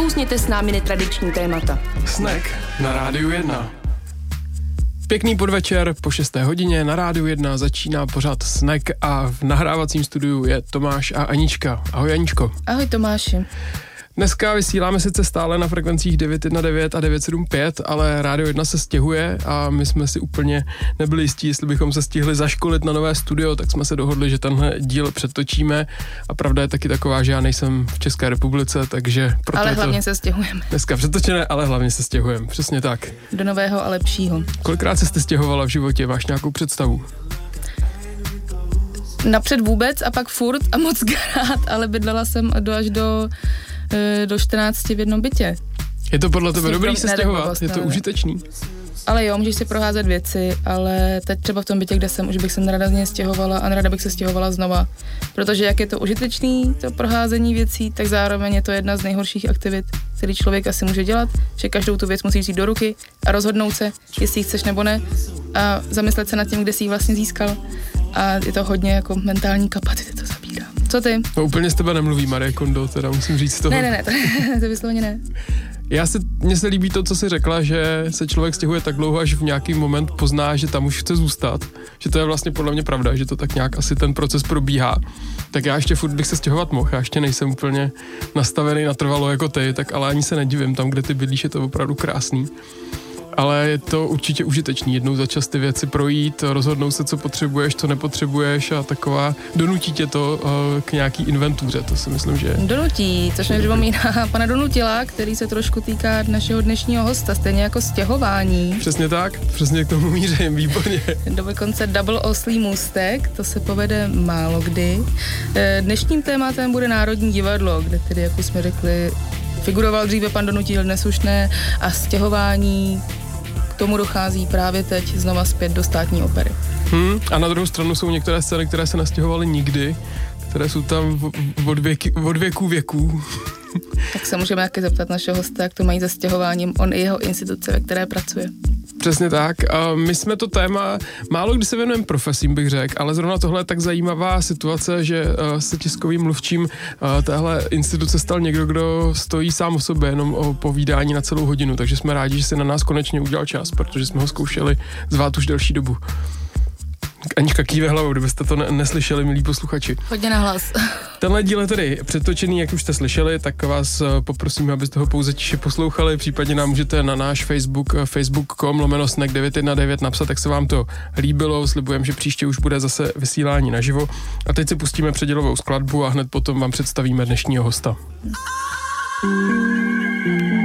Nakousněte s námi netradiční témata. Snack na Rádiu 1. Pěkný podvečer po 6. hodině na Rádiu 1 začíná pořád Snack a v nahrávacím studiu je Tomáš a Anička. Ahoj Aničko. Ahoj Tomáši. Dneska vysíláme sice stále na frekvencích 919 a 975, ale Rádio 1 se stěhuje a my jsme si úplně nebyli jistí, jestli bychom se stihli zaškolit na nové studio, tak jsme se dohodli, že tenhle díl přetočíme a pravda je taky taková, že já nejsem v České republice, takže proto Ale hlavně se stěhujeme. Dneska přetočené, ale hlavně se stěhujeme, přesně tak. Do nového a lepšího. Kolikrát se jste stěhovala v životě, máš nějakou představu? Napřed vůbec a pak furt a moc rád, ale bydlela jsem do až do do 14 v jednom bytě. Je to podle tebe dobrý se stěhovat? Je to užitečný? Ale jo, můžeš si proházet věci, ale teď třeba v tom bytě, kde jsem, už bych se nerada z něj stěhovala a nerada bych se stěhovala znova. Protože jak je to užitečný, to proházení věcí, tak zároveň je to jedna z nejhorších aktivit, který člověk asi může dělat, že každou tu věc musí vzít do ruky a rozhodnout se, jestli ji chceš nebo ne a zamyslet se nad tím, kde jsi ji vlastně získal. A je to hodně jako mentální kapacity to zabírá. Co ty? No úplně z tebe nemluví Marie Kondo, teda musím říct toho. Ne, ne, ne, to, to vysloveně ne. Já se, mně se líbí to, co jsi řekla, že se člověk stěhuje tak dlouho, až v nějaký moment pozná, že tam už chce zůstat. Že to je vlastně podle mě pravda, že to tak nějak asi ten proces probíhá. Tak já ještě furt bych se stěhovat mohl, já ještě nejsem úplně nastavený natrvalo jako ty, tak ale ani se nedivím, tam, kde ty bydlíš, je to opravdu krásný ale je to určitě užitečný jednou za čas ty věci projít, rozhodnout se, co potřebuješ, co nepotřebuješ a taková donutí tě to uh, k nějaký inventuře, to si myslím, že... Donutí, což mi připomíná pana Donutila, který se trošku týká našeho dnešního hosta, stejně jako stěhování. Přesně tak, přesně k tomu mířím, výborně. konce double oslý můstek, to se povede málo kdy. Eh, dnešním tématem bude Národní divadlo, kde tedy, jak už jsme řekli, figuroval dříve pan Donutil, dnes už ne, a stěhování tomu dochází právě teď znova zpět do státní opery. Hmm, a na druhou stranu jsou některé scény, které se nastěhovaly nikdy, které jsou tam od, věky, od věků věků. tak se můžeme taky zeptat našeho hosta, jak to mají se stěhováním on i jeho instituce, ve které pracuje. Přesně tak. My jsme to téma, málo kdy se věnujeme profesím, bych řekl, ale zrovna tohle je tak zajímavá situace, že se tiskovým mluvčím téhle instituce stal někdo, kdo stojí sám o sobě, jenom o povídání na celou hodinu, takže jsme rádi, že se na nás konečně udělal čas, protože jsme ho zkoušeli zvát už delší dobu. Anička kýve hlavou, kdybyste to ne- neslyšeli, milí posluchači. Hodně na hlas. Tenhle díl je tedy přetočený, jak už jste slyšeli, tak vás eh, poprosím, abyste ho pouze tiše poslouchali, případně nám můžete na náš Facebook, eh, facebook.com lomeno snack 919 napsat, tak se vám to líbilo, slibujeme, že příště už bude zase vysílání naživo. A teď si pustíme předělovou skladbu a hned potom vám představíme dnešního hosta. One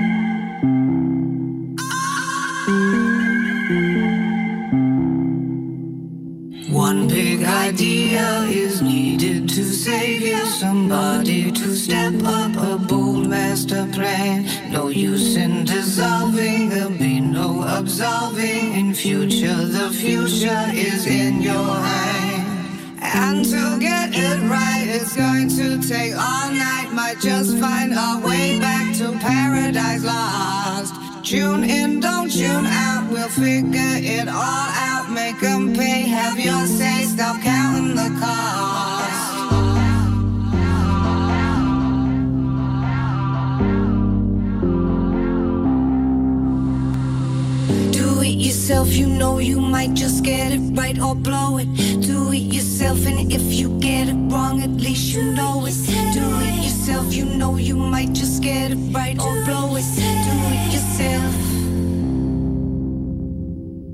to. Somebody to step up, a bold master plan. No use in dissolving, there'll be no absolving. In future, the future is in your hand. And to get it right, it's going to take all night. Might just find our way back to paradise lost. Tune in, don't tune out, we'll figure it all out. Make them pay, have your say, stop counting the cost. Yourself, you know you might just get it right or blow it. Do it yourself, and if you get it wrong, at least you know it. Do it yourself, you know you might just get it right or blow it. Do it yourself.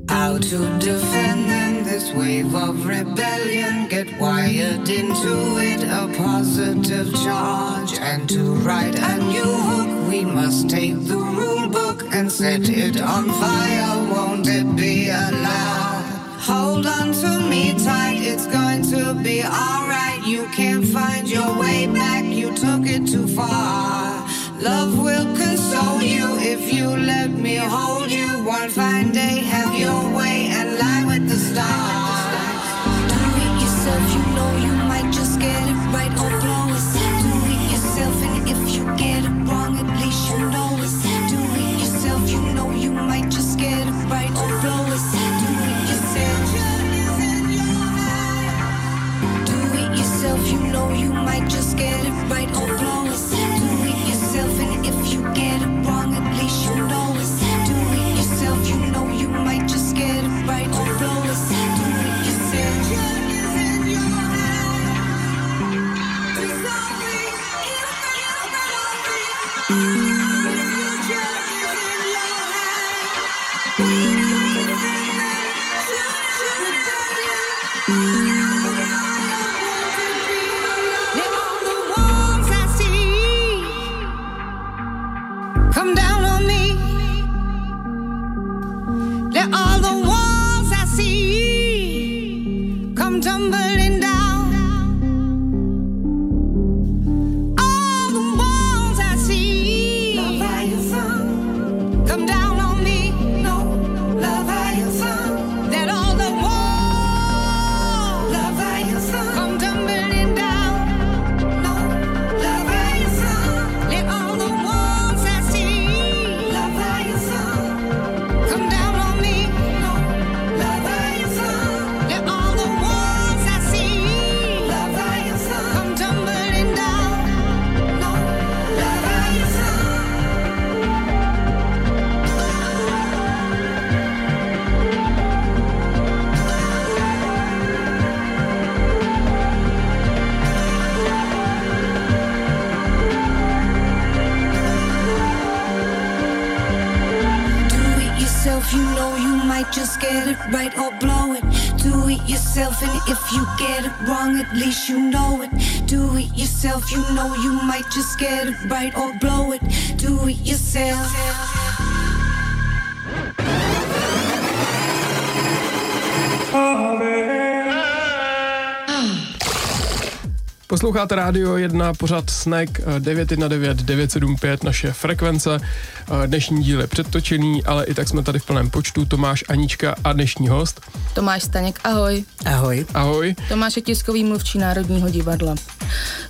How to defend this wave of rebellion. Get wired into it, a positive charge. And to write a new hook, we must take the rule book and set it on fire. Won't it be allowed? Hold on to me tight, it's going to be alright. You can't find your way back, you took it too far. Love will console you if you let me hold you. One fine day, have your way and lie with the stars. just get it right or blow it. Do it yourself, and if you get it wrong, at least you know it. Do it yourself, you know you might just get it right or blow it. Do it yourself. Oh, Posloucháte Rádio 1, pořad Snack 919 975, naše frekvence. Dnešní díl je předtočený, ale i tak jsme tady v plném počtu. Tomáš, Anička a dnešní host. Tomáš Staněk, ahoj. Ahoj. Ahoj. Tomáš je tiskový mluvčí Národního divadla.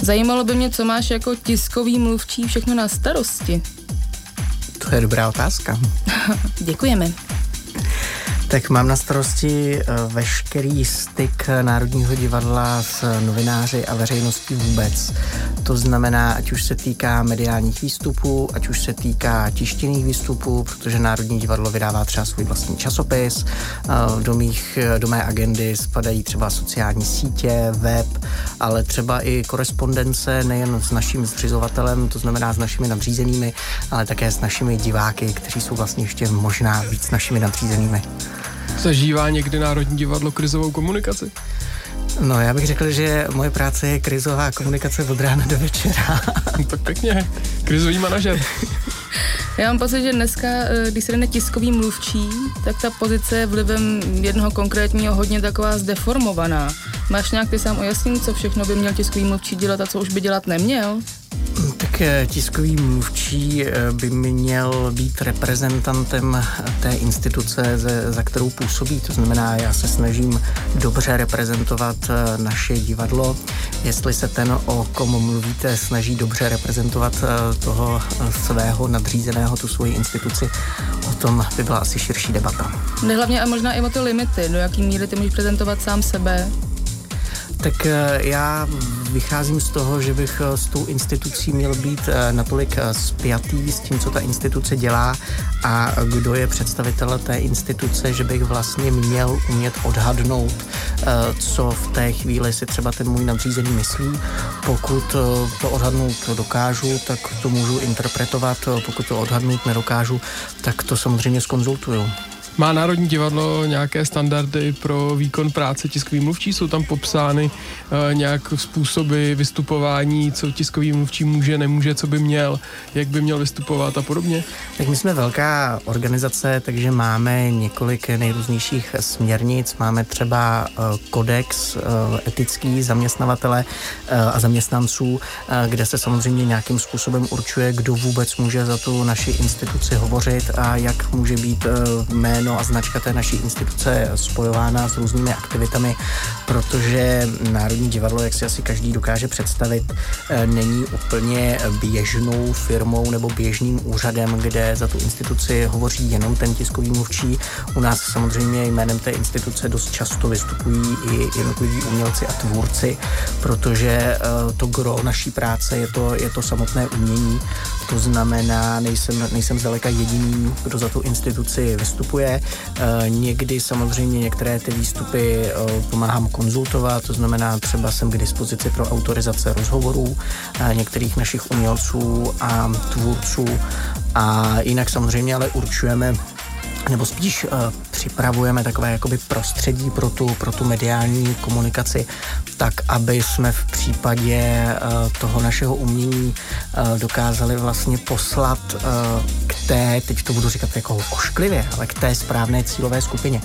Zajímalo by mě, co máš jako tiskový mluvčí všechno na starosti. To je dobrá otázka. Děkujeme. Tak mám na starosti eh, veškerý styk Národního divadla s novináři a veřejností vůbec. To znamená, ať už se týká mediálních výstupů, ať už se týká tištěných výstupů, protože Národní divadlo vydává třeba svůj vlastní časopis. Eh, do, mých, do mé agendy spadají třeba sociální sítě, web, ale třeba i korespondence nejen s naším zřizovatelem, to znamená s našimi nadřízenými, ale také s našimi diváky, kteří jsou vlastně ještě možná víc našimi nadřízenými. Zažívá někdy Národní divadlo krizovou komunikaci? No, já bych řekl, že moje práce je krizová komunikace od rána do večera. tak pěkně, krizový manažer. Já mám pocit, že dneska, eh, když se jde tiskový mluvčí, tak ta pozice je vlivem jednoho konkrétního hodně taková zdeformovaná. Máš nějak ty sám ujasnit, co všechno by měl tiskový mluvčí dělat a co už by dělat neměl? Tak eh, tiskový mluvčí eh, by měl být reprezentantem té instituce, za kterou působí. To znamená, já se snažím dobře reprezentovat eh, naše divadlo. Jestli se ten, o kom mluvíte, snaží dobře reprezentovat toho svého nadřízeného, tu svoji instituci, o tom by byla asi širší debata. Jde hlavně a možná i o ty limity, do jaký míry ty můžeš prezentovat sám sebe, tak eh, já vycházím z toho, že bych eh, s tou institucí měl být eh, natolik spjatý s tím, co ta instituce dělá a kdo je představitel té instituce, že bych vlastně měl umět odhadnout, co v té chvíli si třeba ten můj nadřízený myslí. Pokud to odhadnout dokážu, tak to můžu interpretovat, pokud to odhadnout nedokážu, tak to samozřejmě skonzultuju. Má Národní divadlo nějaké standardy pro výkon práce tiskový mluvčí? Jsou tam popsány uh, nějak způsoby vystupování, co tiskový mluvčí může, nemůže, co by měl, jak by měl vystupovat a podobně? Tak my jsme velká organizace, takže máme několik nejrůznějších směrnic. Máme třeba uh, kodex uh, etický zaměstnavatele a zaměstnanců, kde se samozřejmě nějakým způsobem určuje, kdo vůbec může za tu naši instituci hovořit a jak může být uh, jméno a značka té naší instituce spojována s různými aktivitami, protože Národní divadlo, jak si asi každý dokáže představit, eh, není úplně běžnou firmou nebo běžným úřadem, kde za tu instituci hovoří jenom ten tiskový mluvčí. U nás samozřejmě jménem té instituce dost často vystupují i jednotliví umělci a tvůrci, protože eh, to gro naší práce je to, je to samotné umění. To znamená, nejsem, nejsem zdaleka jediný, kdo za tu instituci vystupuje. Eh, někdy samozřejmě některé ty výstupy eh, pomáhám konzultovat, to znamená třeba jsem k dispozici pro autorizace rozhovorů eh, některých našich umělců a tvůrců. A jinak samozřejmě ale určujeme nebo spíš uh, připravujeme takové jakoby prostředí pro tu, pro tu mediální komunikaci, tak aby jsme v případě uh, toho našeho umění uh, dokázali vlastně poslat uh, k té, teď to budu říkat jako ošklivě, ale k té správné cílové skupině,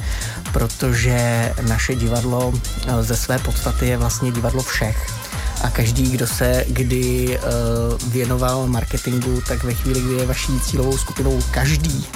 protože naše divadlo uh, ze své podstaty je vlastně divadlo všech a každý, kdo se kdy uh, věnoval marketingu, tak ve chvíli, kdy je vaší cílovou skupinou každý,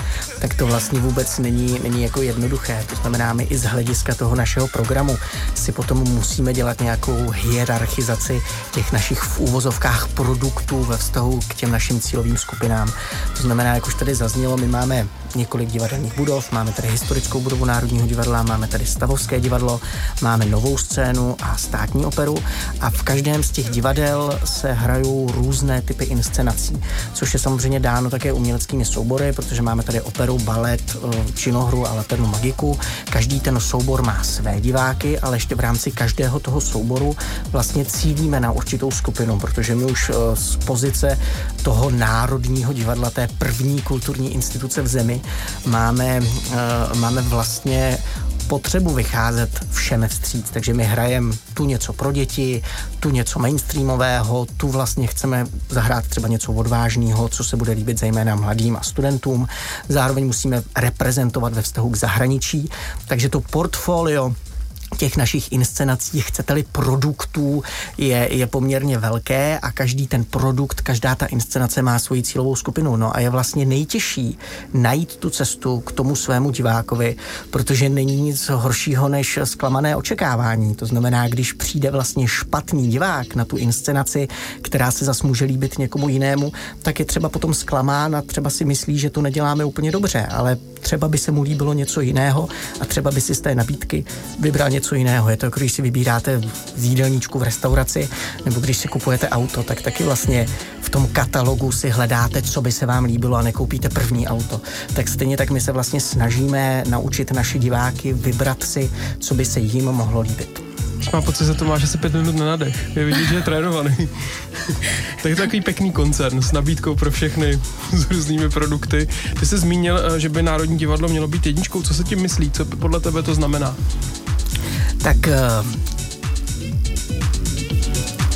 tak to vlastně vůbec není, není jako jednoduché. To znamená, my i z hlediska toho našeho programu si potom musíme dělat nějakou hierarchizaci těch našich v úvozovkách produktů ve vztahu k těm našim cílovým skupinám. To znamená, jak už tady zaznělo, my máme několik divadelních budov, máme tady historickou budovu Národního divadla, máme tady Stavovské divadlo, máme novou scénu a státní operu a v každém z těch divadel se hrajou různé typy inscenací, což je samozřejmě dáno také uměleckými soubory, protože máme tady operu, balet, eh, činohru a lepernu magiku. Každý ten soubor má své diváky, ale ještě v rámci každého toho souboru vlastně cílíme na určitou skupinu, protože my už eh, z pozice toho národního divadla, té první kulturní instituce v zemi, máme, uh, máme vlastně potřebu vycházet všem vstříc, takže my hrajeme tu něco pro děti, tu něco mainstreamového, tu vlastně chceme zahrát třeba něco odvážného, co se bude líbit zejména mladým a studentům. Zároveň musíme reprezentovat ve vztahu k zahraničí, takže to portfolio těch našich inscenací, chcete-li produktů, je, je poměrně velké a každý ten produkt, každá ta inscenace má svoji cílovou skupinu. No a je vlastně nejtěžší najít tu cestu k tomu svému divákovi, protože není nic horšího než zklamané očekávání. To znamená, když přijde vlastně špatný divák na tu inscenaci, která se zas může líbit někomu jinému, tak je třeba potom zklamán a třeba si myslí, že to neděláme úplně dobře, ale třeba by se mu líbilo něco jiného a třeba by si z té nabídky vybral něco jiného. Je to jako když si vybíráte z jídelníčku v restauraci nebo když si kupujete auto, tak taky vlastně v tom katalogu si hledáte, co by se vám líbilo a nekoupíte první auto. Tak stejně tak my se vlastně snažíme naučit naše diváky vybrat si, co by se jim mohlo líbit. Má pocit, že to máš asi pět minut na nadech. Je vidět, že je trénovaný. tak je to takový pěkný koncern s nabídkou pro všechny, s různými produkty. Ty jsi zmínil, eh, že by Národní divadlo mělo být jedničkou. Co se tím myslí? Co podle tebe to znamená? Tak uh,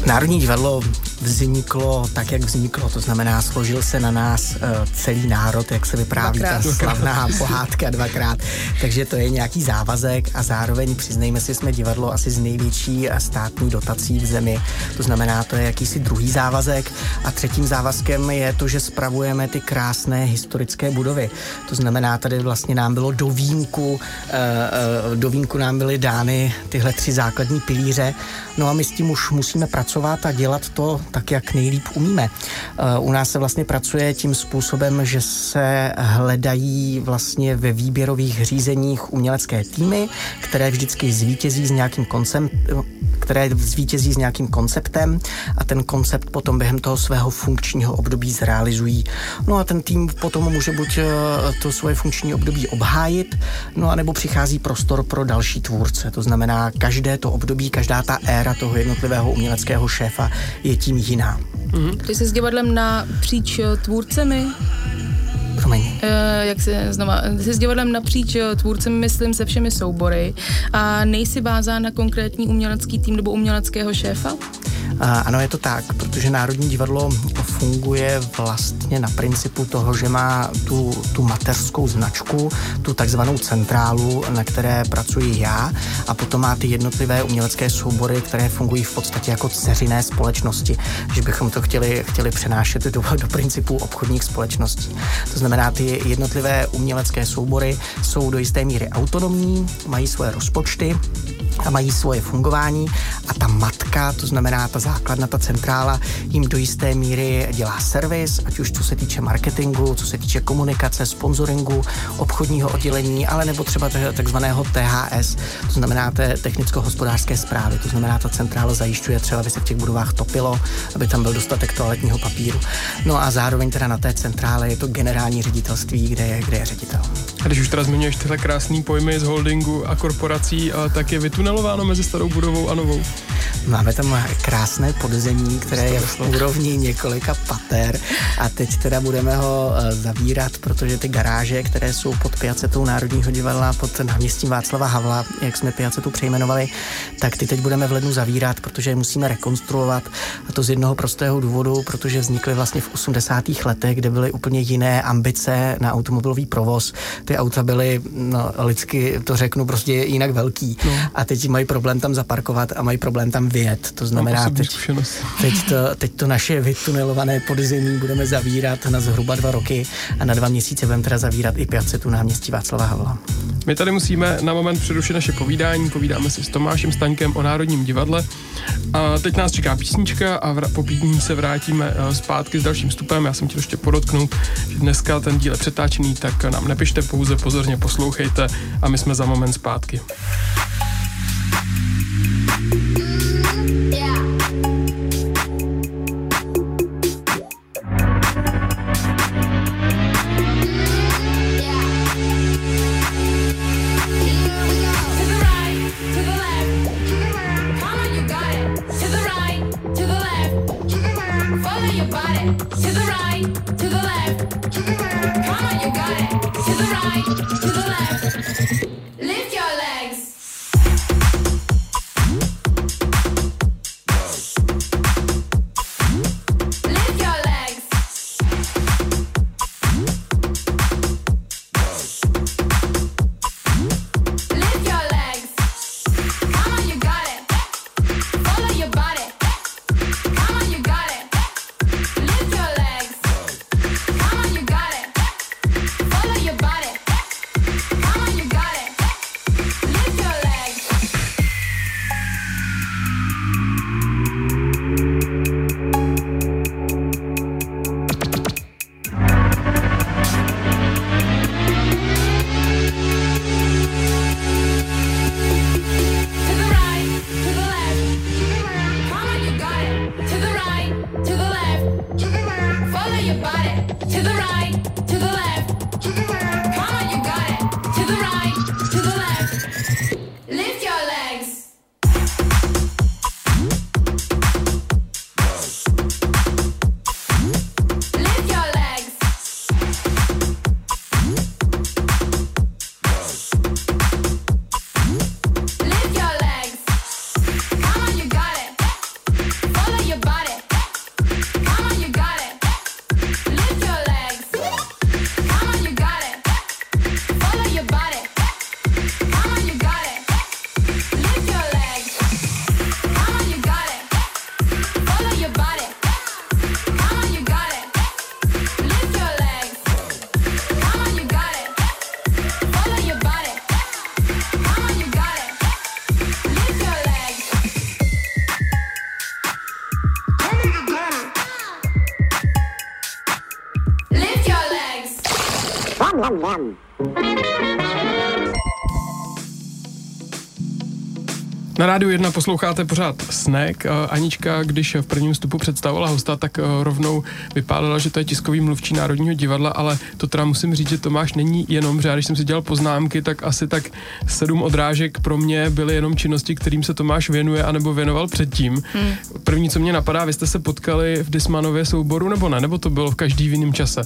Národní divadlo vzniklo tak, jak vzniklo. To znamená, složil se na nás uh, celý národ, jak se vypráví dvakrát. ta slavná pohádka dvakrát. Takže to je nějaký závazek a zároveň, přiznejme si, jsme divadlo asi z největší státní dotací v zemi. To znamená, to je jakýsi druhý závazek. A třetím závazkem je to, že spravujeme ty krásné historické budovy. To znamená, tady vlastně nám bylo do výjimku, uh, uh, do výjimku nám byly dány tyhle tři základní pilíře. No a my s tím už musíme pracovat a dělat to tak, jak nejlíp umíme. Eh, u nás se vlastně pracuje tím způsobem, že se hledají vlastně ve výběrových řízeních umělecké týmy, které vždycky zvítězí s nějakým koncem, které zvítězí s nějakým konceptem a ten koncept potom během toho svého funkčního období zrealizují. No a ten tým potom může buď eh, to svoje funkční období obhájit, no a nebo přichází prostor pro další tvůrce. To znamená, každé to období, každá ta éra toho jednotlivého uměleckého šéfa je tím jiná. Mm-hmm. Ty jsi s divadlem napříč eh, tvůrcemi? Promiň. Uh, jak se znova, jsi s divadlem napříč eh, tvůrcem, myslím, se všemi soubory a nejsi vázán na konkrétní umělecký tým nebo uměleckého šéfa? Ano, je to tak, protože Národní divadlo funguje vlastně na principu toho, že má tu, tu mateřskou značku, tu takzvanou centrálu, na které pracuji já a potom má ty jednotlivé umělecké soubory, které fungují v podstatě jako ceřiné společnosti, že bychom to chtěli, chtěli přenášet do, do principu obchodních společností. To znamená, ty jednotlivé umělecké soubory jsou do jisté míry autonomní, mají svoje rozpočty, a mají svoje fungování a ta matka, to znamená ta základna, ta centrála, jim do jisté míry dělá servis, ať už co se týče marketingu, co se týče komunikace, sponsoringu, obchodního oddělení, ale nebo třeba takzvaného THS, to znamená té technicko-hospodářské zprávy, to znamená ta centrála zajišťuje třeba, aby se v těch budovách topilo, aby tam byl dostatek toaletního papíru. No a zároveň teda na té centrále je to generální ředitelství, kde je, kde je ředitel. A když už teda zmiňuješ tyhle krásné pojmy z holdingu a korporací, tak je Vitu vytunelováno mezi starou budovou a novou? Máme tam krásné podzemí, které je v úrovni několika pater a teď teda budeme ho eh, zavírat, protože ty garáže, které jsou pod Piacetou Národního divadla, pod náměstím Václava Havla, jak jsme Piacetu přejmenovali, tak ty teď budeme v lednu zavírat, protože je musíme rekonstruovat a to z jednoho prostého důvodu, protože vznikly vlastně v 80. letech, kde byly úplně jiné ambice na automobilový provoz. Ty auta byly, no, lidsky to řeknu, prostě jinak velký no. a teď mají problém tam zaparkovat a mají problém tam vyjet. To znamená, teď, teď, to, teď to naše vytunelované podzemí budeme zavírat na zhruba dva roky a na dva měsíce budeme teda zavírat i tu náměstí Václava Havla. My tady musíme na moment přerušit naše povídání, povídáme si s Tomášem Staňkem o Národním divadle a teď nás čeká písnička a po písní se vrátíme uh, zpátky s dalším vstupem. Já jsem chtěl ještě podotknout, že dneska ten díl je přetáčený, tak nám nepište, pouze pozorně poslouchejte a my jsme za moment zpátky. Rádiu 1 posloucháte pořád Snack. Anička, když v prvním vstupu představovala hosta, tak eh, rovnou vypálila, že to je tiskový mluvčí Národního divadla, ale to teda musím říct, že Tomáš není jenom, že když jsem si dělal poznámky, tak asi tak sedm odrážek pro mě byly jenom činnosti, kterým se Tomáš věnuje anebo věnoval předtím. Hmm. První, co mě napadá, vy jste se potkali v Dismanově souboru nebo ne, nebo to bylo v každý v jiném čase?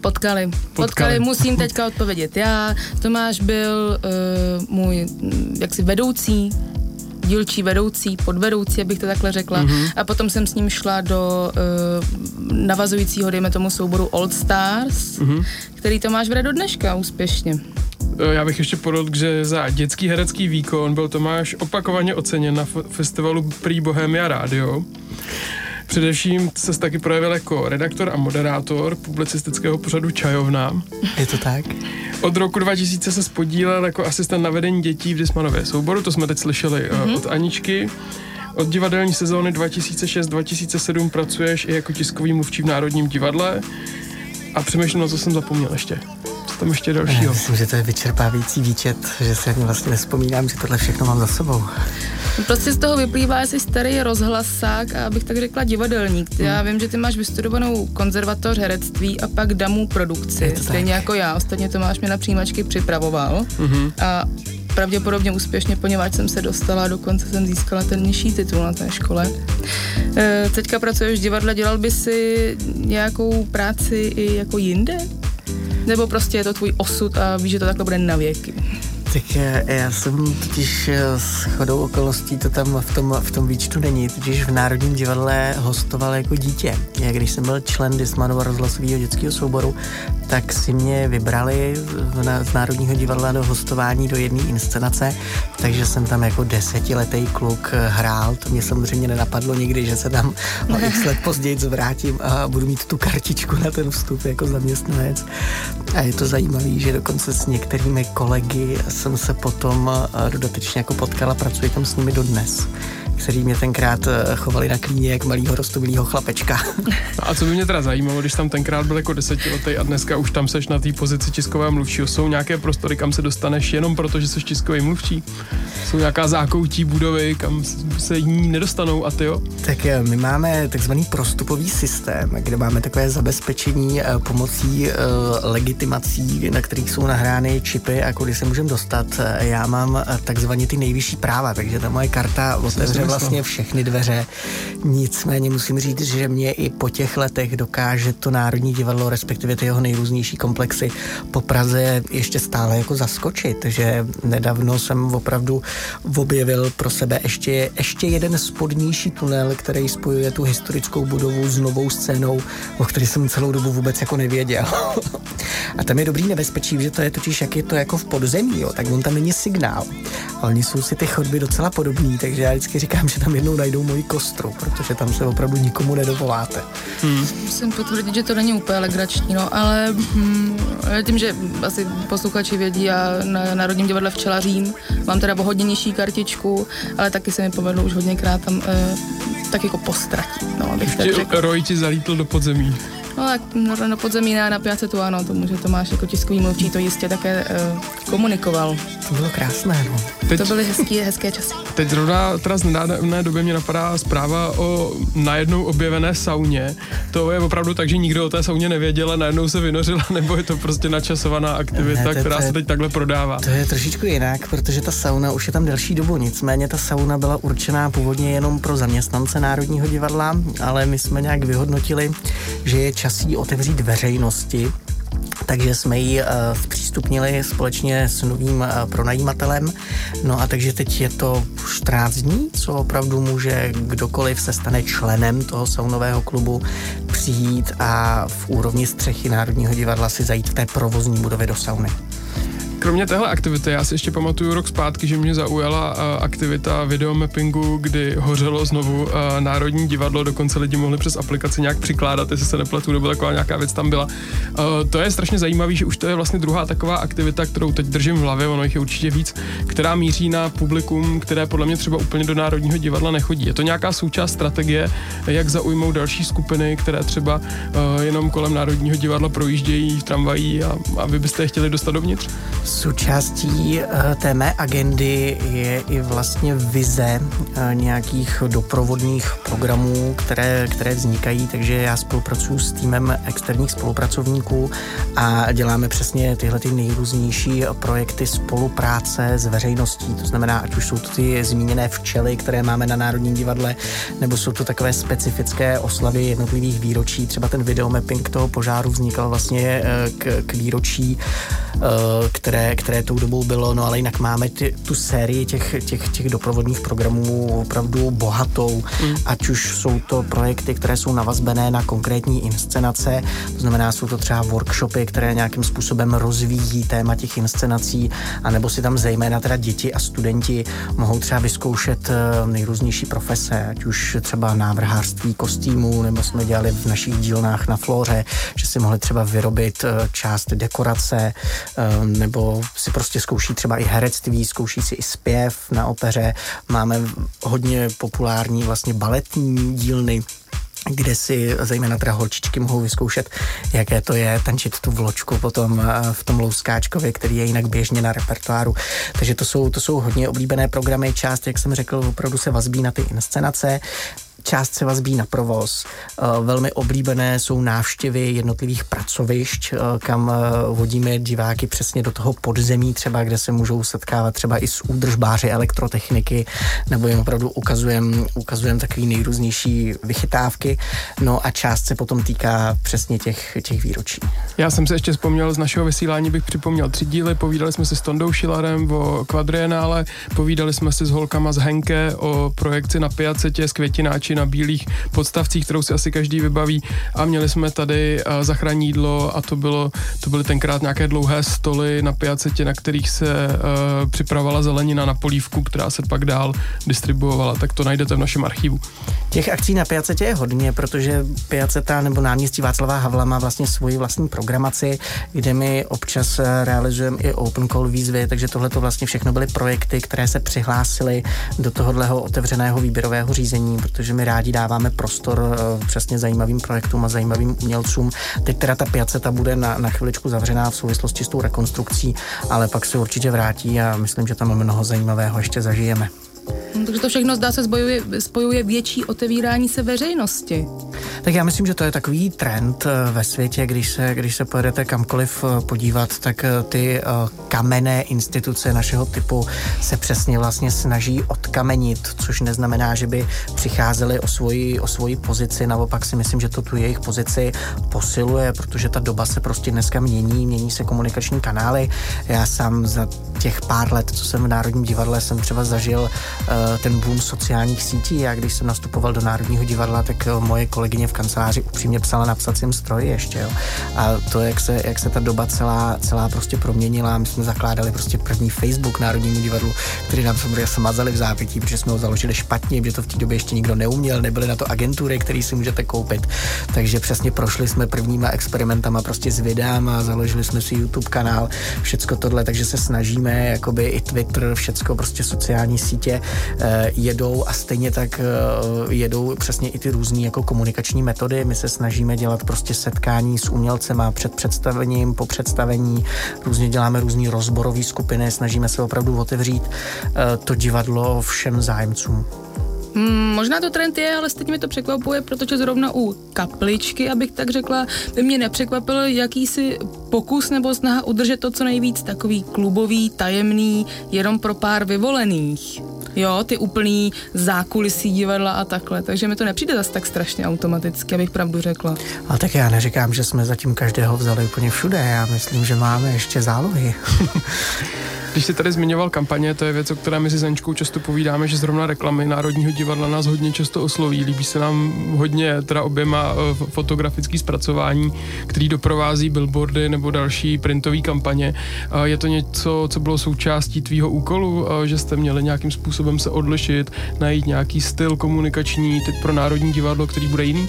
Potkali. Potkali. Potkali. Musím teďka odpovědět já. Tomáš byl uh, můj jaksi vedoucí dílčí vedoucí, podvedoucí, abych to takhle řekla. Mm-hmm. A potom jsem s ním šla do uh, navazujícího, dejme tomu, souboru Old Stars, mm-hmm. který Tomáš vede do dneška úspěšně. Eh, já bych ještě podotkl, že za dětský herecký výkon byl Tomáš opakovaně oceněn na festivalu Prý Bohemia Radio. Především se taky projevil jako redaktor a moderátor publicistického pořadu Čajovna. Je to tak? Od roku 2000 se spodílel jako asistent na vedení dětí v Dismanově souboru, to jsme teď slyšeli mm-hmm. od Aničky. Od divadelní sezóny 2006-2007 pracuješ i jako tiskový mluvčí v Národním divadle. A přemýšlím, na co jsem zapomněl ještě. Tam ještě dalšího? Myslím, že to je vyčerpávající výčet, že se ani vlastně nespomínám, že tohle všechno mám za sebou. No prostě z toho vyplývá jsi starý rozhlasák a abych tak řekla divadelník. Hmm. Já vím, že ty máš vystudovanou konzervatoř herectví a pak damu produkci, stejně jako já. Ostatně Tomáš mě na přijímačky připravoval. Hmm. A pravděpodobně úspěšně, poněvadž jsem se dostala, dokonce jsem získala ten nižší titul na té škole. E, teďka pracuješ v divadle, dělal by si nějakou práci i jako jinde? Nebo prostě je to tvůj osud a víš, že to takhle bude na věky? Tak já jsem totiž eh, s chodou okolností, to tam v tom, v tom výčtu není, totiž v Národním divadle hostoval jako dítě. Já když jsem byl člen Dismanova rozhlasového dětského souboru, tak si mě vybrali z Národního divadla do hostování do jedné inscenace, takže jsem tam jako desetiletý kluk hrál. To mě samozřejmě nenapadlo nikdy, že se tam o x let později zvrátím a budu mít tu kartičku na ten vstup jako zaměstnanec. A je to zajímavé, že dokonce s některými kolegy jsem se potom eh, dodatečně jako potkal a pracuji tam s nimi dodnes kteří mě tenkrát eh, chovali na klíně jak malýho rostomilýho chlapečka. A co by mě teda zajímalo, když tam tenkrát byl jako desetiletý a dneska už tam seš na té pozici tiskového mluvčího, jsou nějaké prostory, kam se dostaneš jenom proto, že jsi tiskový mluvčí? Jsou nějaká zákoutí budovy, kam se jiní nedostanou a ty jo? Tak eh, my máme takzvaný prostupový systém, kde máme takové zabezpečení eh, pomocí legitimací, na kterých jsou nahrány čipy a kudy se můžeme dostat. Já mám takzvaně ty nejvyšší práva, takže ta moje karta vlastně všechny dveře. Nicméně musím říct, že mě i po těch letech dokáže to Národní divadlo, respektive ty jeho nejrůznější komplexy po Praze ještě stále jako zaskočit, že nedávno jsem opravdu objevil pro sebe ještě, ještě jeden spodnější tunel, který spojuje tu historickou budovu s novou scénou, o který jsem celou dobu vůbec jako nevěděl. A tam je dobrý nebezpečí, že to je totiž, jak je to jako v podzemí, jo, tak on tam není signál. A oni jsou si ty chodby docela podobní, takže já vždycky říkám, že tam jednou najdou moji kostru, protože tam se opravdu nikomu nedovoláte. Hmm. Musím potvrdit, že to není úplně legrační, no, ale hm, tím, že asi posluchači vědí, já na Národním divadle včelařím, mám teda o hodně nižší kartičku, ale taky se mi povedlo už hodněkrát tam eh, tak jako postratit, no, abych tak řekl. Roy ti zalítl do podzemí. No tak na, podzemí na, na Piace tu ano, tomu, že Tomáš jako tiskový mluvčí to jistě také uh, komunikoval. To bylo krásné, no. Teď, to byly hezký, hezké časy. Teď zrovna teda z nedávné době mě napadá zpráva o najednou objevené sauně. To je opravdu tak, že nikdo o té sauně nevěděl a najednou se vynořila, nebo je to prostě načasovaná aktivita, ne, to, která to je, se teď takhle prodává? To je trošičku jinak, protože ta sauna už je tam delší dobu, nicméně ta sauna byla určená původně jenom pro zaměstnance Národního divadla, ale my jsme nějak vyhodnotili, že je čas jí otevřít veřejnosti, takže jsme ji uh, zpřístupnili společně s novým uh, pronajímatelem. No a takže teď je to 14 dní, co opravdu může kdokoliv se stane členem toho saunového klubu přijít a v úrovni střechy Národního divadla si zajít v té provozní budově do sauny. Kromě téhle aktivity, já si ještě pamatuju rok zpátky, že mě zaujala uh, aktivita videomappingu, kdy hořelo znovu uh, Národní divadlo, dokonce lidi mohli přes aplikaci nějak přikládat, jestli se nepletu, nebo taková nějaká věc tam byla. Uh, to je strašně zajímavé, že už to je vlastně druhá taková aktivita, kterou teď držím v hlavě, ono jich je určitě víc, která míří na publikum, které podle mě třeba úplně do Národního divadla nechodí. Je to nějaká součást strategie, jak zaujmout další skupiny, které třeba jenom kolem Národního divadla projíždějí v tramvají a, a vy byste je chtěli dostat dovnitř? Součástí uh, té mé agendy je i vlastně vize uh, nějakých doprovodných programů, které, které vznikají, takže já spolupracuji s týmem externích spolupracovníků a děláme přesně tyhle ty nejrůznější projekty spolupráce s veřejností, to znamená, ať už jsou to ty zmíněné včely, které máme na Národním divadle, nebo jsou to takové specifické oslavy jednotlivých výročí, třeba ten videomapping toho požáru vznikal vlastně uh, k, k výročí, které které, které tou dobou bylo, no ale jinak máme ty, tu sérii těch, těch, těch doprovodných programů opravdu bohatou, mm. ať už jsou to projekty, které jsou navazbené na konkrétní inscenace, to znamená, jsou to třeba workshopy, které nějakým způsobem rozvíjí téma těch inscenací, anebo si tam zejména teda děti a studenti mohou třeba vyzkoušet eh, nejrůznější profese, ať už třeba návrhářství kostýmů, nebo jsme dělali v našich dílnách na Floře, že si mohli třeba vyrobit eh, část dekorace, eh, si prostě zkouší třeba i herectví, zkouší si i zpěv na opeře. Máme hodně populární vlastně baletní dílny, kde si zejména teda holčičky mohou vyzkoušet, jaké to je tančit tu vločku potom eh, v tom louskáčkově, který je jinak běžně na repertoáru. Takže to jsou, to jsou hodně oblíbené programy, část, jak jsem řekl, opravdu se vazbí na ty inscenace část se vazbí na provoz. Velmi oblíbené jsou návštěvy jednotlivých pracovišť, kam vodíme diváky přesně do toho podzemí třeba, kde se můžou setkávat třeba i s údržbáři elektrotechniky, nebo jim opravdu ukazujeme ukazujem takový nejrůznější vychytávky. No a část se potom týká přesně těch, těch výročí. Já jsem se ještě vzpomněl z našeho vysílání, bych připomněl tři díly. Povídali jsme si s Tondou Šilarem o kvadrienále, povídali jsme si s holkama z Henke o projekci na Piacetě z květináči na bílých podstavcích, kterou si asi každý vybaví. A měli jsme tady uh, zachrání jídlo a to, bylo, to byly tenkrát nějaké dlouhé stoly na Piacetě, na kterých se uh, připravovala zelenina na polívku, která se pak dál distribuovala. Tak to najdete v našem archivu. Těch akcí na Piacetě je hodně, protože Piaceta nebo náměstí Václava Havla má vlastně svoji vlastní programaci, kde my občas eh, realizujeme i open call výzvy, takže tohle to vlastně všechno byly projekty, které se přihlásily do tohohle otevřeného výběrového řízení, protože my rádi dáváme prostor eh, přesně zajímavým projektům a zajímavým umělcům. Teď teda ta Piaceta bude na, na chviličku zavřená v souvislosti s tou rekonstrukcí, ale pak se určitě vrátí a myslím, že tam mnoho zajímavého ještě zažijeme. No, takže to všechno zdá se spojuje, spojuje větší otevírání se veřejnosti. Tak já myslím, že to je takový trend eh, ve světě, když se, když se pojedete kamkoliv eh, podívat, tak eh, ty kamenné instituce našeho typu se přesně vlastně snaží odkamenit, což neznamená, že by přicházeli o svoji, o svoji pozici, naopak si myslím, že to tu jejich pozici posiluje, protože ta doba se prostě dneska mění, mění se komunikační kanály. Já sám za těch pár let, co jsem v Národním divadle, jsem třeba zažil ten boom sociálních sítí. Já když jsem nastupoval do Národního divadla, tak eh, moje kolegyně v kanceláři upřímně psala na psacím stroji ještě. Jo. A to, jak se, jak se ta doba celá, celá prostě proměnila, my jsme zakládali prostě první Facebook Národnímu divadlu, který nám samozřejmě smazali v zápětí, protože jsme ho založili špatně, protože to v té době ještě nikdo neuměl, nebyly na to agentury, které si můžete koupit. Takže přesně prošli jsme prvníma experimentama prostě s videama, založili jsme si YouTube kanál, všecko tohle, takže se snažíme, jakoby i Twitter, všecko prostě sociální sítě Eh, jedou a stejně tak eh, jedou přesně i ty různé jako komunikační metody. My se snažíme dělat prostě setkání s umělcema před představením, po představení, různě děláme různé rozborové skupiny, snažíme se opravdu otevřít eh, to divadlo všem zájemcům. Hmm, možná to trend je, ale stejně mi to překvapuje, protože zrovna u kapličky, abych tak řekla, by mě nepřekvapil jakýsi pokus nebo snaha udržet to co nejvíc takový klubový, tajemný, jenom pro pár vyvolených. Jo, ty úplný zákulisí divadla a takhle. Takže mi to nepřijde zase tak strašně automaticky, abych pravdu řekla. A tak já neříkám, že jsme zatím každého vzali úplně všude. Já myslím, že máme ještě zálohy. Když jsi tady zmiňoval kampaně, to je věc, o které my si Zenčkou často povídáme, že zrovna reklamy Národního divadla nás hodně často osloví. Líbí se nám hodně teda oběma eh, fotografický zpracování, který doprovází billboardy nebo další printové kampaně. Je to něco, co bylo součástí tvýho úkolu, eh, že jste měli nějakým způsobem se odlišit, najít nějaký styl komunikační teď pro Národní divadlo, který bude jiný?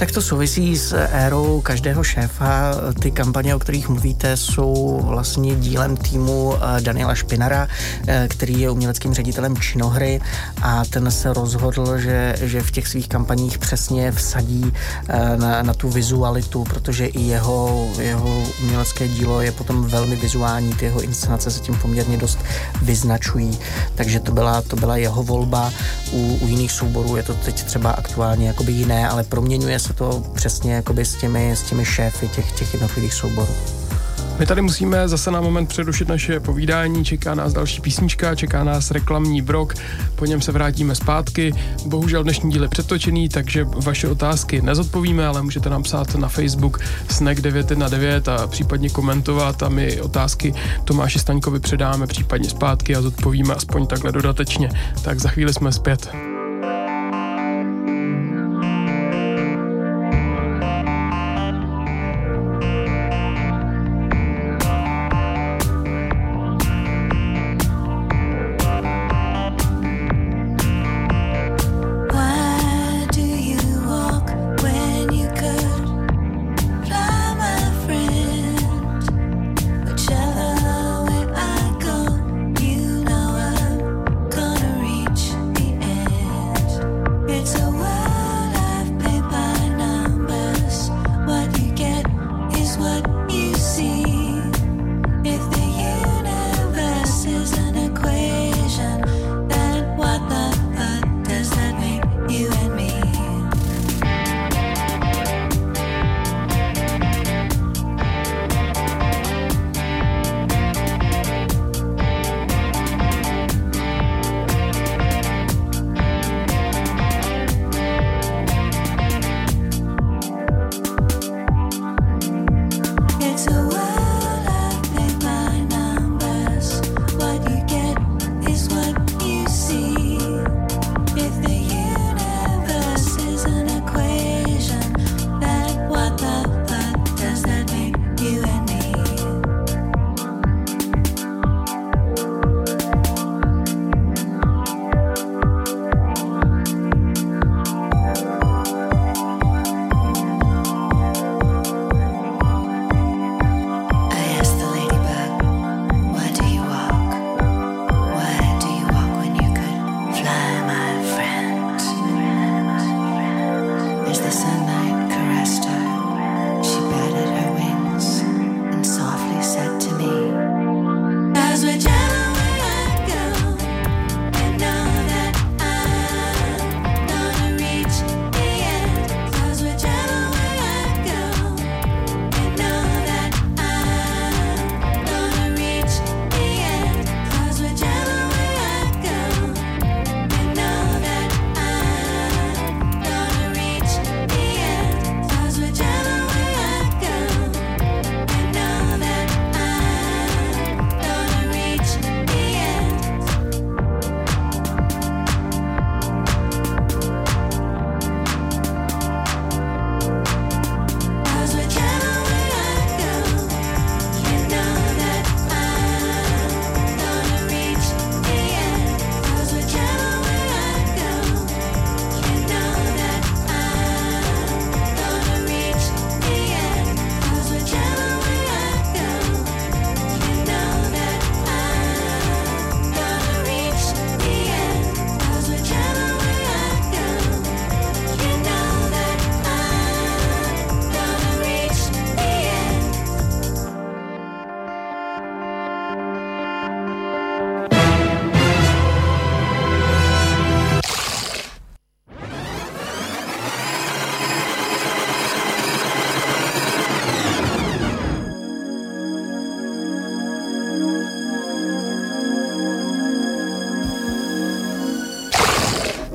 Tak to souvisí s érou každého šéfa. Ty kampaně, o kterých mluvíte, jsou vlastně dílem týmu eh, Daniela Špinara, eh, který je uměleckým ředitelem činohry a ten se rozhodl, že, že v těch svých kampaních přesně vsadí eh, na, na tu vizualitu, protože i jeho, jeho umělecké dílo je potom velmi vizuální, ty jeho inscenace se tím poměrně dost vyznačují, takže to byla, to byla jeho volba. U, u jiných souborů je to teď třeba aktuálně jakoby jiné, ale proměňuje se to přesně jakoby s těmi, s těmi šéfy těch, těch jednotlivých souborů. My tady musíme zase na moment přerušit naše povídání, čeká nás další písnička, čeká nás reklamní brok, po něm se vrátíme zpátky. Bohužel dnešní díl je přetočený, takže vaše otázky nezodpovíme, ale můžete nám psát na Facebook Snack 919 a případně komentovat a my otázky Tomáši Staňkovi předáme případně zpátky a zodpovíme aspoň takhle dodatečně. Tak za chvíli jsme zpět.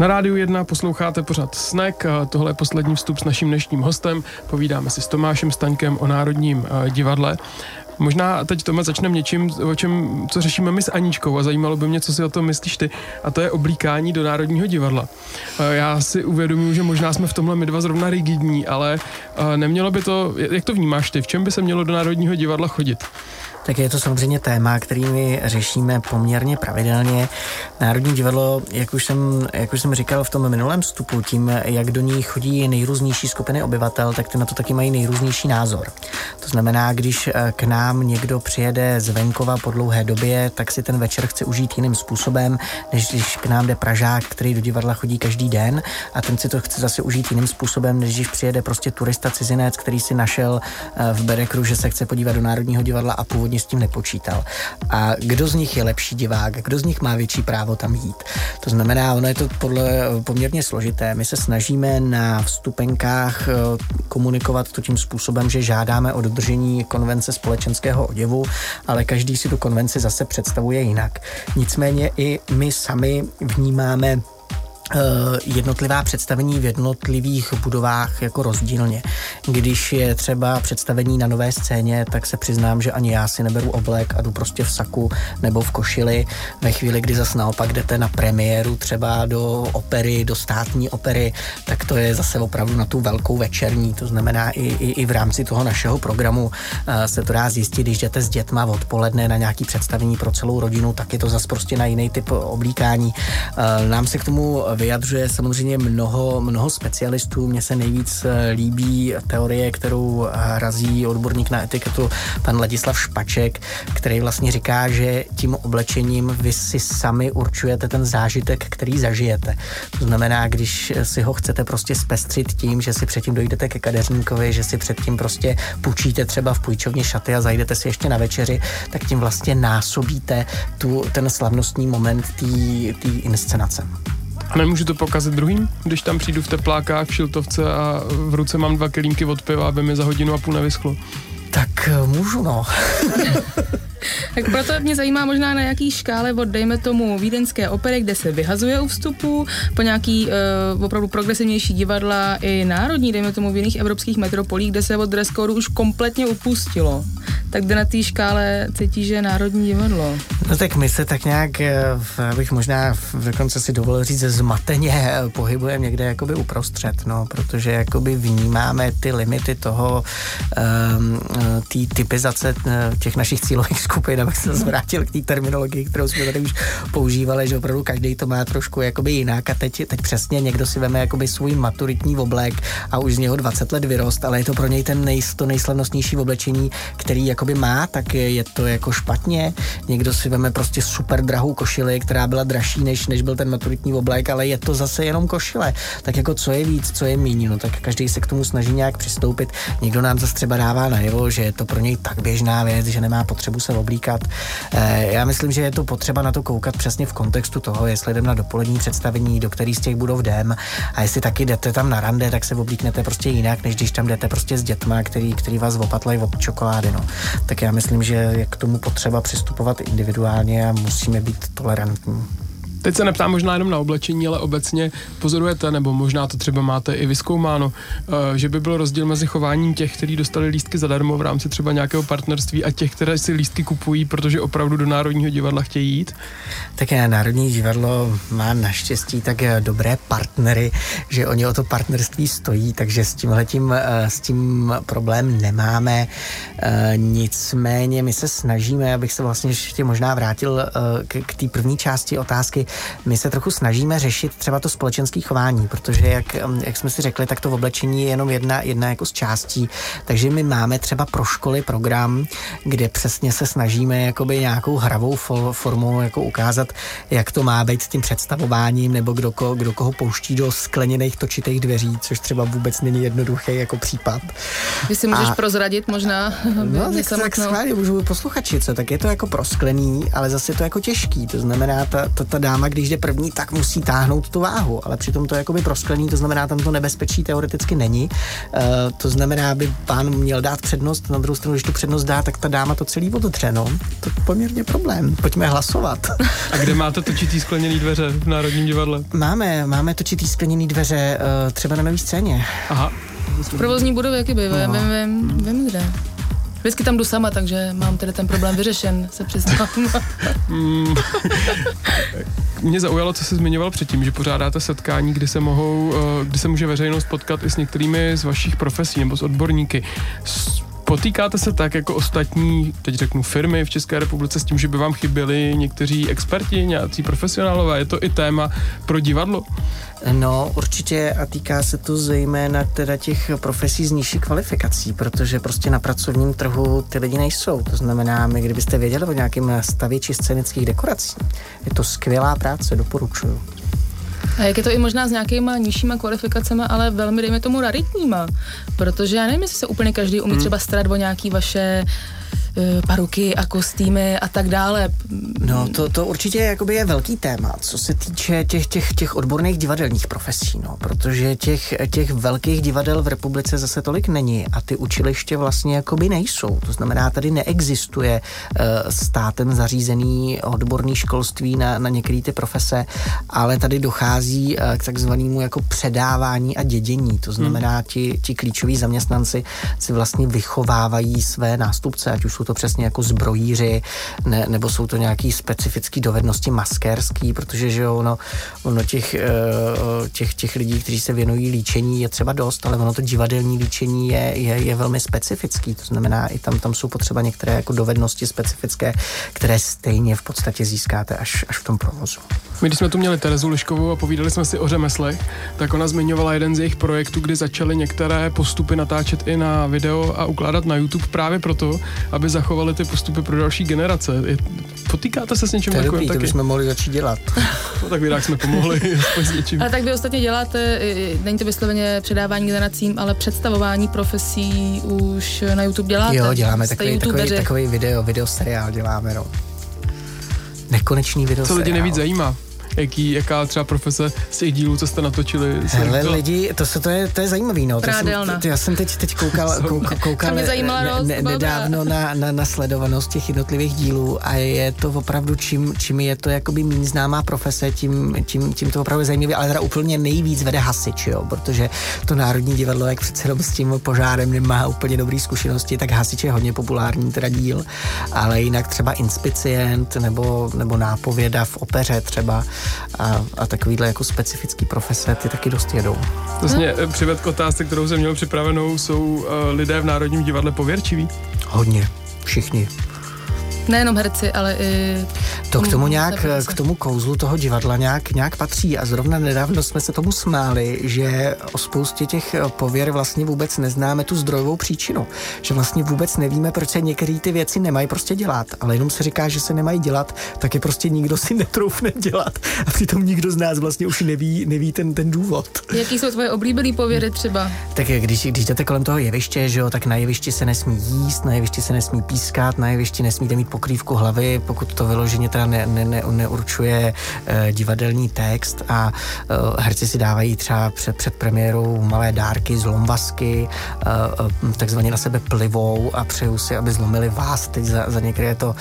Na rádiu 1 posloucháte pořád Snack. Tohle je poslední vstup s naším dnešním hostem. Povídáme si s Tomášem Staňkem o Národním eh, divadle. Možná teď Tome začneme něčím, o čem, co řešíme my s Aničkou a zajímalo by mě, co si o tom myslíš ty, a to je oblíkání do Národního divadla. Eh, já si uvědomuji, že možná jsme v tomhle my dva zrovna rigidní, ale eh, nemělo by to, jak to vnímáš ty, v čem by se mělo do Národního divadla chodit? Tak je to samozřejmě téma, který my řešíme poměrně pravidelně. Národní divadlo, jak už, jsem, jak už jsem říkal v tom minulém vstupu, tím, jak do ní chodí nejrůznější skupiny obyvatel, tak ty na to taky mají nejrůznější názor. To znamená, když eh, k nám někdo přijede z venkova po dlouhé době, tak si ten večer chce užít jiným způsobem, než když k nám jde Pražák, který do divadla chodí každý den a ten si to chce zase užít jiným způsobem, než když přijede prostě turista cizinec, který si našel eh, v Berekru, že se chce podívat do Národního divadla a původně původně s tím nepočítal. A kdo z nich je lepší divák, kdo z nich má větší právo tam jít. To znamená, ono je to podle poměrně složité. My se snažíme na vstupenkách eh, komunikovat to tím způsobem, že žádáme o dodržení konvence společenského oděvu, ale každý si tu konvenci zase představuje jinak. Nicméně i my sami vnímáme Eh, jednotlivá představení v jednotlivých budovách jako rozdílně. Když je třeba představení na nové scéně, tak se přiznám, že ani já si neberu oblek a jdu prostě v saku nebo v košili. Ve chvíli, kdy zase naopak jdete na premiéru třeba do opery, do státní opery, tak to je zase opravdu na tu velkou večerní. To znamená i, i, i v rámci toho našeho programu uh, se to dá zjistit, když jdete s dětma odpoledne na nějaký představení pro celou rodinu, tak je to zase prostě na jiný typ oblíkání. Uh, nám se k tomu vyjadřuje samozřejmě mnoho, mnoho specialistů. Mně se nejvíc eh, líbí teorie, kterou eh, razí odborník na etiketu pan Ladislav Špaček, který vlastně říká, že tím oblečením vy si sami určujete ten zážitek, který zažijete. To znamená, když si ho chcete prostě zpestřit tím, že si předtím dojdete ke kadeřníkovi, že si předtím prostě půjčíte třeba v půjčovně šaty a zajdete si ještě na večeři, tak tím vlastně násobíte tu, ten slavnostní moment té inscenace. A nemůžu to pokazit druhým, když tam přijdu v teplákách, v šiltovce a v ruce mám dva kelímky od piva, aby mi za hodinu a půl nevyschlo. Tak eh, můžu, no. tak proto mě zajímá možná na jaký škále od, dejme tomu, vídeňské opery, kde se vyhazuje u vstupu, po nějaký uh, opravdu progresivnější divadla i národní, dejme tomu v jiných evropských metropolích, kde se od dress už kompletně upustilo. Tak kde na té škále cítí, že je národní divadlo? No tak my se tak nějak, eh, abych možná dokonce si dovolil říct, zmateně eh, pohybujeme někde jakoby uprostřed, no, protože jakoby vnímáme ty limity toho, um, té typizace těch našich cílových skupin, abych se zvrátil k té terminologii, kterou jsme tady už používali, že opravdu každý to má trošku jakoby jinak a teď, teď přesně někdo si veme jakoby svůj maturitní oblek a už z něho 20 let vyrost, ale je to pro něj ten nej, to nejslavnostnější oblečení, který jakoby má, tak je, je to jako špatně. Někdo si veme prostě super drahou košili, která byla dražší, než, než byl ten maturitní oblek, ale je to zase jenom košile. Tak jako co je víc, co je míň, no tak každý se k tomu snaží nějak přistoupit. Někdo nám zase třeba dává najevo, že je to pro něj tak běžná věc, že nemá potřebu se oblíkat. E, já myslím, že je to potřeba na to koukat přesně v kontextu toho, jestli jdem na dopolední představení, do který z těch budov jdem a jestli taky jdete tam na rande, tak se oblíknete prostě jinak, než když tam jdete prostě s dětma, který, který vás opatlají od čokolády. No. Tak já myslím, že je k tomu potřeba přistupovat individuálně a musíme být tolerantní. Teď se neptám možná jenom na oblečení, ale obecně pozorujete, nebo možná to třeba máte i vyskoumáno, eh, že by byl rozdíl mezi chováním těch, kteří dostali lístky zadarmo v rámci třeba nějakého partnerství a těch, které si lístky kupují, protože opravdu do Národního divadla chtějí jít? Tak Národní divadlo má naštěstí tak eh, dobré partnery, že oni o to partnerství stojí, takže s eh, s tím problém nemáme. Nicméně my se snažíme, abych se vlastně ještě možná vrátil k, k té první části otázky, my se trochu snažíme řešit třeba to společenské chování, protože jak, jak jsme si řekli, tak to oblečení je jenom jedna, jedna jako z částí, takže my máme třeba pro školy program, kde přesně se snažíme jakoby nějakou hravou formou jako ukázat, jak to má být s tím představováním, nebo kdo, ko, kdo koho pouští do skleněných točitých dveří, což třeba vůbec není jednoduchý jako případ. Vy si můžeš a, prozradit možná? No, tak, tak schválně můžu posluchači, co, tak je to jako prosklený, ale zase je to jako těžký, to znamená, ta, ta, ta dáma dáma, když jde první, tak musí táhnout tu váhu, ale přitom to je jakoby prosklený, to znamená, tam to nebezpečí teoreticky není. Uh, to znamená, aby pán měl dát přednost, na druhou stranu, když tu přednost dá, tak ta dáma to celý odotře, no. To je poměrně problém. Pojďme hlasovat. A kde máte točitý skleněný dveře v Národním divadle? Máme, máme točitý skleněný dveře uh, třeba na nový scéně. Aha. V provozní budově, jaký by, no. vím, vím, vím, kde. Vždycky tam jdu sama, takže mám tedy ten problém vyřešen, se přiznám. Mm. Mě zaujalo, co jsi zmiňoval předtím, že pořádáte setkání, kdy se mohou, eh, kdy se může veřejnost potkat i s některými z vašich profesí nebo s odborníky. Potýkáte se tak jako ostatní, teď řeknu firmy v České republice s tím, že by vám chyběli někteří experti, nějací profesionálové? Je to i téma pro divadlo? No, určitě a týká se to zejména teda těch profesí z nižší kvalifikací, protože prostě na pracovním trhu ty lidi nejsou. To znamená, my kdybyste věděli o nějakém stavěči scénických dekorací, je to skvělá práce, doporučuju. A jak je to i možná s nějakýma nižšíma kvalifikacemi, ale velmi, dejme tomu, raritníma. Protože já nevím, jestli se úplně každý umí hmm. třeba starat o nějaký vaše paruky a kostýmy a tak dále. No to, to určitě jakoby je velký téma, co se týče těch, těch, těch odborných divadelních profesí, no, protože těch, těch velkých divadel v republice zase tolik není a ty učiliště vlastně jakoby nejsou. To znamená, tady neexistuje uh, státem zařízený odborný školství na, na některé ty profese, ale tady dochází uh, k takzvanému jako předávání a dědění. To znamená, hmm. ti, ti klíčoví zaměstnanci si vlastně vychovávají své nástupce, ať už jsou to přesně jako zbrojíři, ne, nebo jsou to nějaký specifické dovednosti maskérský, protože že ono, ono těch, uh, těch, těch lidí, kteří se věnují líčení je třeba dost, ale ono to divadelní líčení je, je, je velmi specifický, to znamená, i tam, tam jsou potřeba některé jako dovednosti specifické, které stejně v podstatě získáte až, až v tom provozu. My, když jsme tu měli Terezu Liškovou a povídali jsme si o řemeslech, tak ona zmiňovala jeden z jejich projektů, kdy začaly některé postupy natáčet i na video a ukládat na YouTube právě proto, aby zachovali ty postupy pro další generace. Je, potýkáte se s něčím takovým taky? To bychom mohli začít dělat. no, tak vy jsme pomohli s něčím. A tak vy ostatně děláte, není to vysloveně předávání generacím, ale představování profesí už na YouTube děláte. Jo, děláme takový, takový, takový video, video seriál děláme, no. Nekonečný video Co lidi nevíc zajímá jaký, jaká třeba profese z těch dílů, co jste natočili. Hele, lidi, to, se, to, je, to je zajímavý, no. To jsem, to, já jsem teď, teď koukal, koukal, koukal ne, ne, nedávno na, na, na sledovanost těch jednotlivých dílů a je to opravdu, čím, čím je to jakoby méně známá profese, tím, tím, tím to opravdu zajímavé, ale teda úplně nejvíc vede hasič, jo, protože to Národní divadlo, jak přece s tím požárem nemá úplně dobré zkušenosti, tak hasič je hodně populární teda díl, ale jinak třeba inspicient nebo, nebo nápověda v opeře třeba, a, a takovýhle jako specifický profese ty taky dost jedou. To mě hmm. přived k otázce, kterou jsem měl připravenou, jsou uh, lidé v Národním divadle pověrčiví? Hodně, všichni. Nejenom herci, ale i... To k tomu nějak, k tomu kouzlu toho divadla nějak, nějak patří a zrovna nedávno jsme se tomu smáli, že o spoustě těch pověr vlastně vůbec neznáme tu zdrojovou příčinu. Že vlastně vůbec nevíme, proč se některé ty věci nemají prostě dělat, ale jenom se říká, že se nemají dělat, tak je prostě nikdo si netroufne dělat a přitom nikdo z nás vlastně už neví, neví ten, ten důvod. Jaký jsou tvoje oblíbené pověry třeba? Tak když, když jdete kolem toho jeviště, že jo, tak na jevišti se nesmí jíst, na jevišti se nesmí pískat, na jevišti nesmíte mít pokrývku hlavy, pokud to vyloženě teda ne, ne, ne, neurčuje uh, divadelní text a uh, herci si dávají třeba před, před premiérou malé dárky, zlombasky, uh, takzvaně na sebe plivou a přeju si, aby zlomili vás. Teď za, za některé to,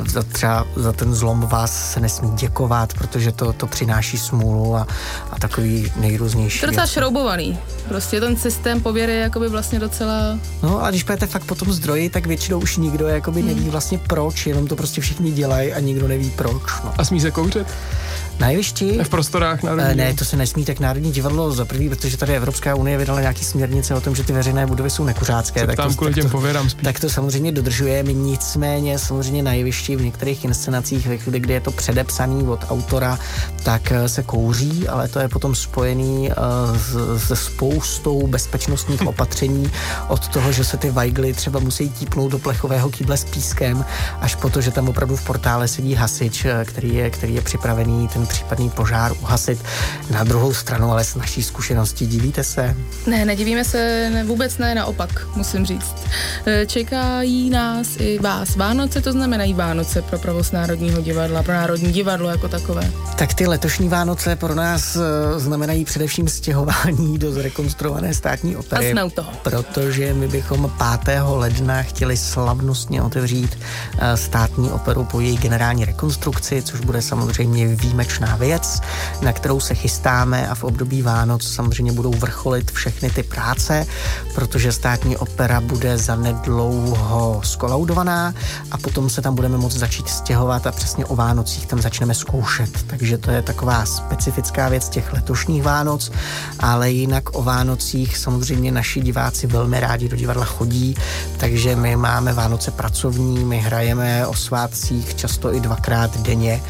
uh, za třeba za ten zlom vás se nesmí děkovat, protože to, to přináší smůlu a, a takový nejrůznější. To je docela šroubovaný. Prostě ten systém pověry je jakoby vlastně docela... No a když půjdete fakt po tom zdroji, tak většinou už nikdo jakoby hmm. neví vlastně proč, jenom to prostě všichni dělají a nikdo neví proč. No. A smí se kouřit? Na jevišti? V prostorách Národní uh, Ne, to se nesmí, tak Národní divadlo za prvý, protože tady Evropská unie vydala nějaký směrnice o tom, že ty veřejné budovy jsou nekuřácké. tak tam to, kvůli tak těm pověrám spíš. Tak to samozřejmě dodržujeme, nicméně samozřejmě na jevišti v některých inscenacích, ve chvíli, kdy je to předepsaný od autora, tak eh, se kouří, ale to je potom spojený uh, se spoustou bezpečnostních opatření od toho, že se ty vajgly třeba musí típnout do plechového kýble s pískem, až po to, že tam opravdu v portále sedí hasič, který je, který je připravený ten případný požár uhasit. Na druhou stranu, ale s naší zkušeností divíte se? Ne, nedivíme se, ne, vůbec ne, naopak, musím říct. E, čekají nás i vás Vánoce, to znamenají Vánoce pro provoz Národního divadla, pro Národní divadlo jako takové. Tak ty letošní Vánoce pro nás e, znamenají především stěhování do zrekonstruované státní opery. A jsme u toho. Protože my bychom 5. ledna chtěli slavnostně otevřít e, státní operu po její generální rekonstrukci, což bude samozřejmě výjimečná věc, na kterou se chystáme a v období Vánoc samozřejmě budou vrcholit všechny ty práce, protože státní opera bude zanedlouho skolaudovaná a potom se tam budeme moct začít stěhovat a přesně o Vánocích tam začneme zkoušet. Takže to je taková specifická věc těch letošních Vánoc, ale jinak o Vánocích samozřejmě naši diváci velmi rádi do divadla chodí, takže my máme Vánoce pracovní, my hrajeme o svátcích často i dvakrát denně,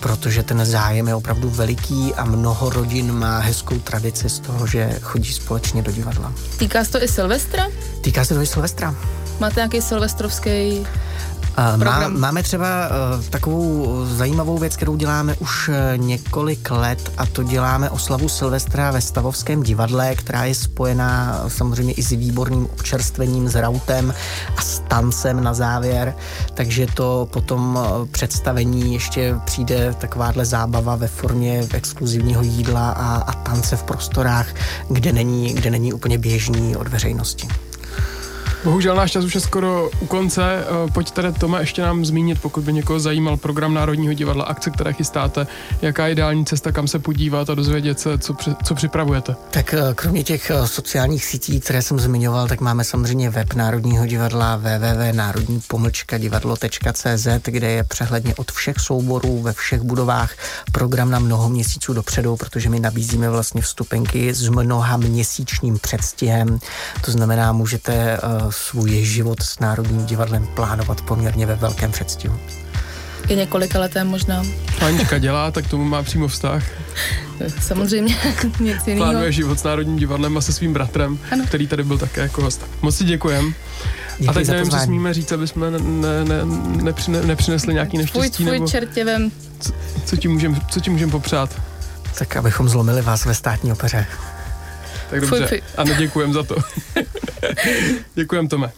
protože ten zájem je opravdu veliký a mnoho rodin má hezkou tradici z toho, že chodí společně do divadla. Týká se to i Silvestra? Týká se to i Silvestra. Máte nějaký silvestrovský má, máme třeba uh, takovou zajímavou věc, kterou děláme už uh, několik let a to děláme oslavu Silvestra ve Stavovském divadle, která je spojená samozřejmě i s výborným občerstvením, s rautem a s tancem na závěr, takže to potom uh, představení ještě přijde takováhle zábava ve formě exkluzivního jídla a, a tance v prostorách, kde není, kde není úplně běžný od veřejnosti. Bohužel náš čas už je skoro u konce. Eh, pojď tedy Tome ještě nám zmínit, pokud by někoho zajímal program Národního divadla, akce, které chystáte, jaká je ideální cesta, kam se podívat a dozvědět se, co, co připravujete. Tak eh, kromě těch eh, sociálních sítí, které jsem zmiňoval, tak máme samozřejmě web Národního divadla www.národní-divadlo.cz, kde je přehledně od všech souborů ve všech budovách program na mnoho měsíců dopředu, protože my nabízíme vlastně vstupenky s mnoha měsíčním předstihem. To znamená, můžete svůj život s Národním divadlem plánovat poměrně ve velkém předstihu. Je několika letem možná. Anička dělá, tak tomu má přímo vztah. Samozřejmě nic jiného. Plánuje život s Národním divadlem a se svým bratrem, ano. který tady byl také jako host. Moc si děkujem. a teď nevím, co smíme říct, aby jsme ne, ne, ne, nepřine, nepřinesli nějaký neštěstí. Tvůj, tvůj nebo čertěvem. Co, co ti můžem, co ti můžem popřát? Tak abychom zlomili vás ve státní opeře. Tak dobře. Fuj, fuj. Ano, děkujem za to. děkujem, Tome.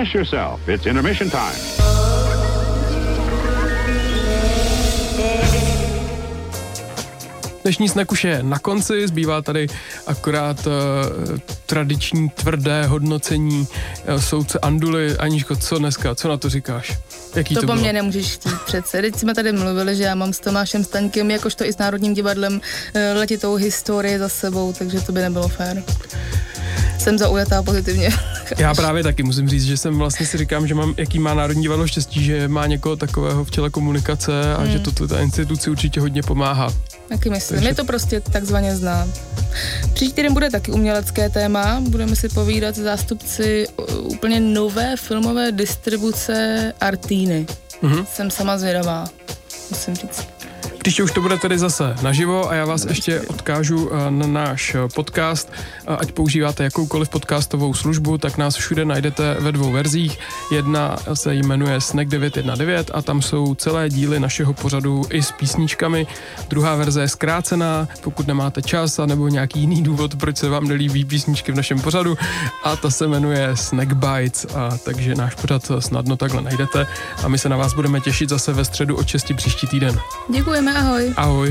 Refresh yourself. It's intermission time. Dnešní snack už je na konci, zbývá tady akorát uh, tradiční tvrdé hodnocení uh, soudce Anduly. Aničko, co dneska, co na to říkáš? Jaký to, To po bylo? mně nemůžeš chtít přece. Teď jsme tady mluvili, že já mám s Tomášem Staňkem, jakožto i s Národním divadlem, eh, letitou historii za sebou, takže to by nebylo fér. Jsem zaujatá pozitivně. Já právě taky musím říct, že jsem vlastně si říkám, že mám, jaký má Národní divadlo štěstí, že má někoho takového v čele komunikace a Hmm. že to ta instituci určitě hodně pomáhá. Taky myslím. Takže- Je to prostě takzvaně zná. Příští týden bude taky umělecké téma. Budeme si povídat s zástupci úplně nové filmové distribuce Artíny. Mhm. Jsem sama zvědavá, musím říct. Příště už to bude tedy zase naživo a já vás ještě odkážu eh, na náš eh, podcast. Eh, Ať používáte jakoukoliv podcastovou službu, tak nás všude najdete ve dvou verzích. Jedna se jmenuje Snack 919 a tam jsou celé díly našeho pořadu i s písničkami. Druhá verze je zkrácená, pokud nemáte čas a nebo nějaký jiný důvod, proč se vám nelíbí písničky v našem pořadu. A ta se jmenuje Snack Bites, a takže náš pořad snadno takhle najdete. A my se na vás budeme těšit zase ve středu od 6 příští týden. Děkujeme, ahoj. Ahoj.